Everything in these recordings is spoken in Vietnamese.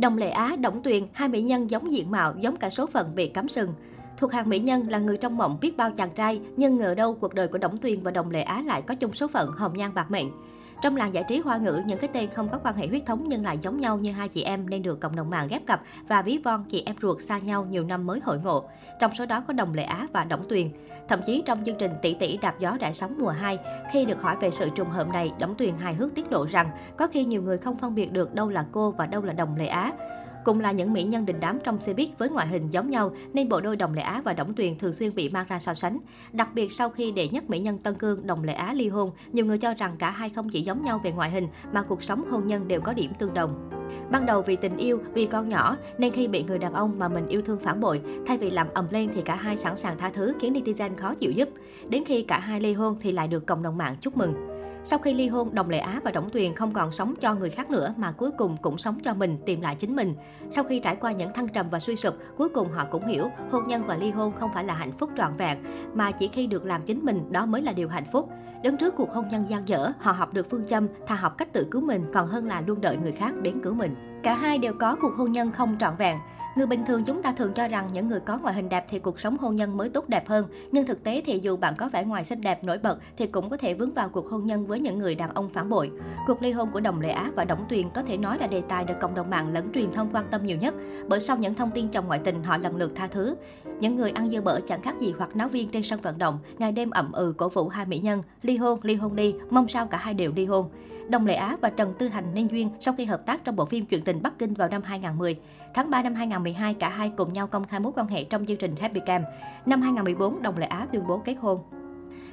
Đồng Lệ Á, Đổng Tuyền, hai mỹ nhân giống diện mạo, giống cả số phận bị cắm sừng. Thuộc hàng mỹ nhân là người trong mộng biết bao chàng trai, nhưng ngờ đâu cuộc đời của Đổng Tuyền và Đồng Lệ Á lại có chung số phận hồng nhan bạc mệnh. Trong làng giải trí hoa ngữ, những cái tên không có quan hệ huyết thống nhưng lại giống nhau như hai chị em nên được cộng đồng mạng ghép cặp và ví von chị em ruột xa nhau nhiều năm mới hội ngộ. Trong số đó có Đồng Lệ Á và Đổng Tuyền. Thậm chí trong chương trình Tỷ tỷ đạp gió đại sóng mùa 2, khi được hỏi về sự trùng hợp này, Đổng Tuyền hài hước tiết lộ rằng có khi nhiều người không phân biệt được đâu là cô và đâu là Đồng Lệ Á. Cùng là những mỹ nhân đình đám trong xe buýt với ngoại hình giống nhau, nên bộ đôi Đồng Lệ Á và Đổng Tuyền thường xuyên bị mang ra so sánh. Đặc biệt sau khi đệ nhất mỹ nhân Tân Cương Đồng Lệ Á ly hôn, nhiều người cho rằng cả hai không chỉ giống nhau về ngoại hình mà cuộc sống hôn nhân đều có điểm tương đồng. Ban đầu vì tình yêu, vì con nhỏ, nên khi bị người đàn ông mà mình yêu thương phản bội, thay vì làm ầm lên thì cả hai sẵn sàng tha thứ khiến netizen khó chịu giúp. Đến khi cả hai ly hôn thì lại được cộng đồng mạng chúc mừng. Sau khi ly hôn, Đồng Lệ Á và Đổng Tuyền không còn sống cho người khác nữa mà cuối cùng cũng sống cho mình, tìm lại chính mình. Sau khi trải qua những thăng trầm và suy sụp, cuối cùng họ cũng hiểu hôn nhân và ly hôn không phải là hạnh phúc trọn vẹn, mà chỉ khi được làm chính mình đó mới là điều hạnh phúc. Đứng trước cuộc hôn nhân gian dở, họ học được phương châm thà học cách tự cứu mình còn hơn là luôn đợi người khác đến cứu mình. Cả hai đều có cuộc hôn nhân không trọn vẹn. Người bình thường chúng ta thường cho rằng những người có ngoại hình đẹp thì cuộc sống hôn nhân mới tốt đẹp hơn. Nhưng thực tế thì dù bạn có vẻ ngoài xinh đẹp nổi bật thì cũng có thể vướng vào cuộc hôn nhân với những người đàn ông phản bội. Cuộc ly hôn của Đồng Lệ Á và Đổng Tuyền có thể nói là đề tài được cộng đồng mạng lẫn truyền thông quan tâm nhiều nhất. Bởi sau những thông tin chồng ngoại tình họ lần lượt tha thứ. Những người ăn dưa bở chẳng khác gì hoặc náo viên trên sân vận động, ngày đêm ẩm ừ cổ vũ hai mỹ nhân, ly hôn, ly hôn đi, mong sao cả hai đều ly hôn. Đồng Lệ Á và Trần Tư Thành nên duyên sau khi hợp tác trong bộ phim Chuyện tình Bắc Kinh vào năm 2010. Tháng 3 năm 2012, cả hai cùng nhau công khai mối quan hệ trong chương trình Happy Cam. Năm 2014, Đồng Lệ Á tuyên bố kết hôn.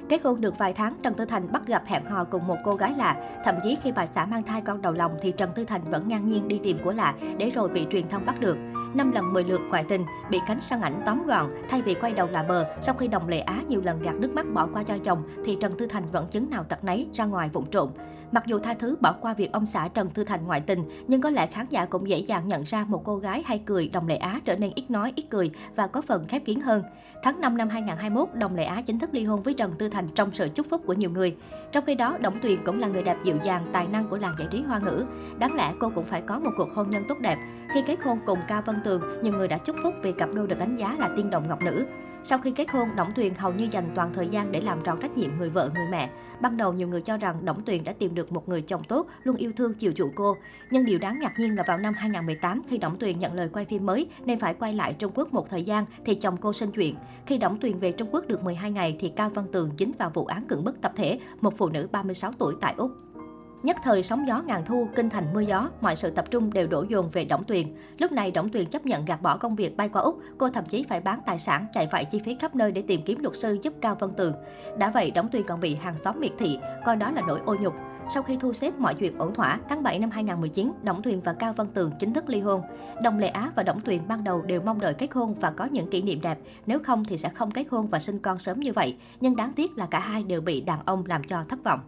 Kết hôn được vài tháng, Trần Tư Thành bắt gặp hẹn hò cùng một cô gái lạ. Thậm chí khi bà xã mang thai con đầu lòng thì Trần Tư Thành vẫn ngang nhiên đi tìm của lạ để rồi bị truyền thông bắt được. Năm lần 10 lượt ngoại tình, bị cánh săn ảnh tóm gọn thay vì quay đầu là bờ. Sau khi Đồng Lệ Á nhiều lần gạt nước mắt bỏ qua cho chồng thì Trần Tư Thành vẫn chứng nào tật nấy ra ngoài vụng trộm. Mặc dù tha thứ bỏ qua việc ông xã Trần Tư Thành ngoại tình, nhưng có lẽ khán giả cũng dễ dàng nhận ra một cô gái hay cười Đồng Lệ Á trở nên ít nói, ít cười và có phần khép kín hơn. Tháng 5 năm 2021, Đồng Lệ Á chính thức ly hôn với Trần Tư Thành trong sự chúc phúc của nhiều người. Trong khi đó, Đổng Tuyền cũng là người đẹp dịu dàng, tài năng của làng giải trí hoa ngữ. Đáng lẽ cô cũng phải có một cuộc hôn nhân tốt đẹp. Khi kết hôn cùng Cao Văn Tường, nhiều người đã chúc phúc vì cặp đôi được đánh giá là tiên đồng ngọc nữ. Sau khi kết hôn, Đổng Tuyền hầu như dành toàn thời gian để làm tròn trách nhiệm người vợ, người mẹ. Ban đầu nhiều người cho rằng Đổng Tuyền đã tìm được một người chồng tốt, luôn yêu thương chiều chuộng cô. Nhưng điều đáng ngạc nhiên là vào năm 2018 khi Đổng Tuyền nhận lời quay phim mới nên phải quay lại Trung Quốc một thời gian thì chồng cô sinh chuyện. Khi Đổng Tuyền về Trung Quốc được 12 ngày thì Cao Văn Tường dính vào vụ án cưỡng bức tập thể một phụ nữ 36 tuổi tại Úc. Nhất thời sóng gió ngàn thu, kinh thành mưa gió, mọi sự tập trung đều đổ dồn về Đổng Tuyền. Lúc này Đổng Tuyền chấp nhận gạt bỏ công việc bay qua Úc, cô thậm chí phải bán tài sản, chạy vạy chi phí khắp nơi để tìm kiếm luật sư giúp Cao Vân Tường. Đã vậy, Đổng Tuyền còn bị hàng xóm miệt thị, coi đó là nỗi ô nhục. Sau khi thu xếp mọi chuyện ổn thỏa, tháng 7 năm 2019, Đổng Tuyền và Cao Văn Tường chính thức ly hôn. Đồng Lệ Á và Đổng Tuyền ban đầu đều mong đợi kết hôn và có những kỷ niệm đẹp, nếu không thì sẽ không kết hôn và sinh con sớm như vậy. Nhưng đáng tiếc là cả hai đều bị đàn ông làm cho thất vọng.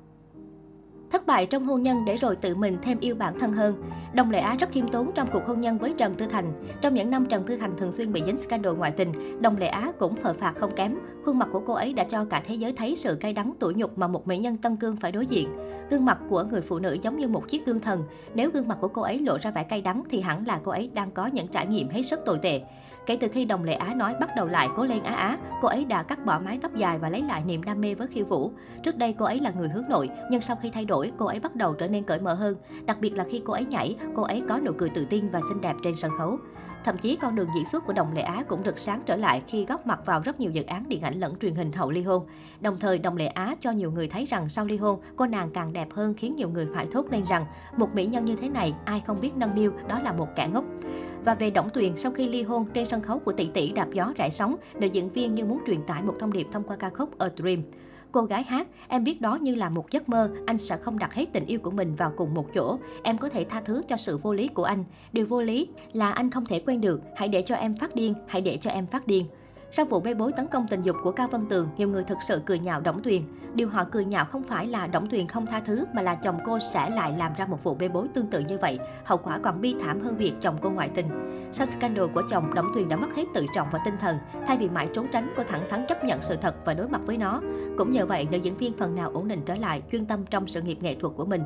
Thất bại trong hôn nhân để rồi tự mình thêm yêu bản thân hơn. Đồng Lệ Á rất khiêm tốn trong cuộc hôn nhân với Trần Tư Thành. Trong những năm Trần Tư Thành thường xuyên bị dính scandal ngoại tình, Đồng Lệ Á cũng phờ phạt không kém. Khuôn mặt của cô ấy đã cho cả thế giới thấy sự cay đắng tủi nhục mà một mỹ nhân Tân Cương phải đối diện. Gương mặt của người phụ nữ giống như một chiếc gương thần. Nếu gương mặt của cô ấy lộ ra vẻ cay đắng thì hẳn là cô ấy đang có những trải nghiệm hết sức tồi tệ. Kể từ khi Đồng Lệ Á nói bắt đầu lại cố lên Á Á, cô ấy đã cắt bỏ mái tóc dài và lấy lại niềm đam mê với khiêu vũ. Trước đây cô ấy là người hướng nội, nhưng sau khi thay đổi, cô ấy bắt đầu trở nên cởi mở hơn. Đặc biệt là khi cô ấy nhảy, cô ấy có nụ cười tự tin và xinh đẹp trên sân khấu. Thậm chí con đường diễn xuất của Đồng Lệ Á cũng được sáng trở lại khi góp mặt vào rất nhiều dự án điện ảnh lẫn truyền hình hậu ly hôn. Đồng thời, Đồng Lệ Á cho nhiều người thấy rằng sau ly hôn, cô nàng càng đẹp hơn khiến nhiều người phải thốt lên rằng một mỹ nhân như thế này, ai không biết nâng niu, đó là một kẻ ngốc. Và về Đổng Tuyền, sau khi ly hôn trên sân khấu của tỷ tỷ đạp gió rải sóng, nữ diễn viên như muốn truyền tải một thông điệp thông qua ca khúc A Dream. Cô gái hát, em biết đó như là một giấc mơ, anh sẽ không đặt hết tình yêu của mình vào cùng một chỗ. Em có thể tha thứ cho sự vô lý của anh. Điều vô lý là anh không thể quen được, hãy để cho em phát điên, hãy để cho em phát điên. Sau vụ bê bối tấn công tình dục của Cao Văn Tường, nhiều người thực sự cười nhạo Đổng Tuyền. Điều họ cười nhạo không phải là Đổng Tuyền không tha thứ mà là chồng cô sẽ lại làm ra một vụ bê bối tương tự như vậy. Hậu quả còn bi thảm hơn việc chồng cô ngoại tình. Sau scandal của chồng, Đổng Tuyền đã mất hết tự trọng và tinh thần. Thay vì mãi trốn tránh, cô thẳng thắn chấp nhận sự thật và đối mặt với nó. Cũng nhờ vậy, nữ diễn viên phần nào ổn định trở lại, chuyên tâm trong sự nghiệp nghệ thuật của mình.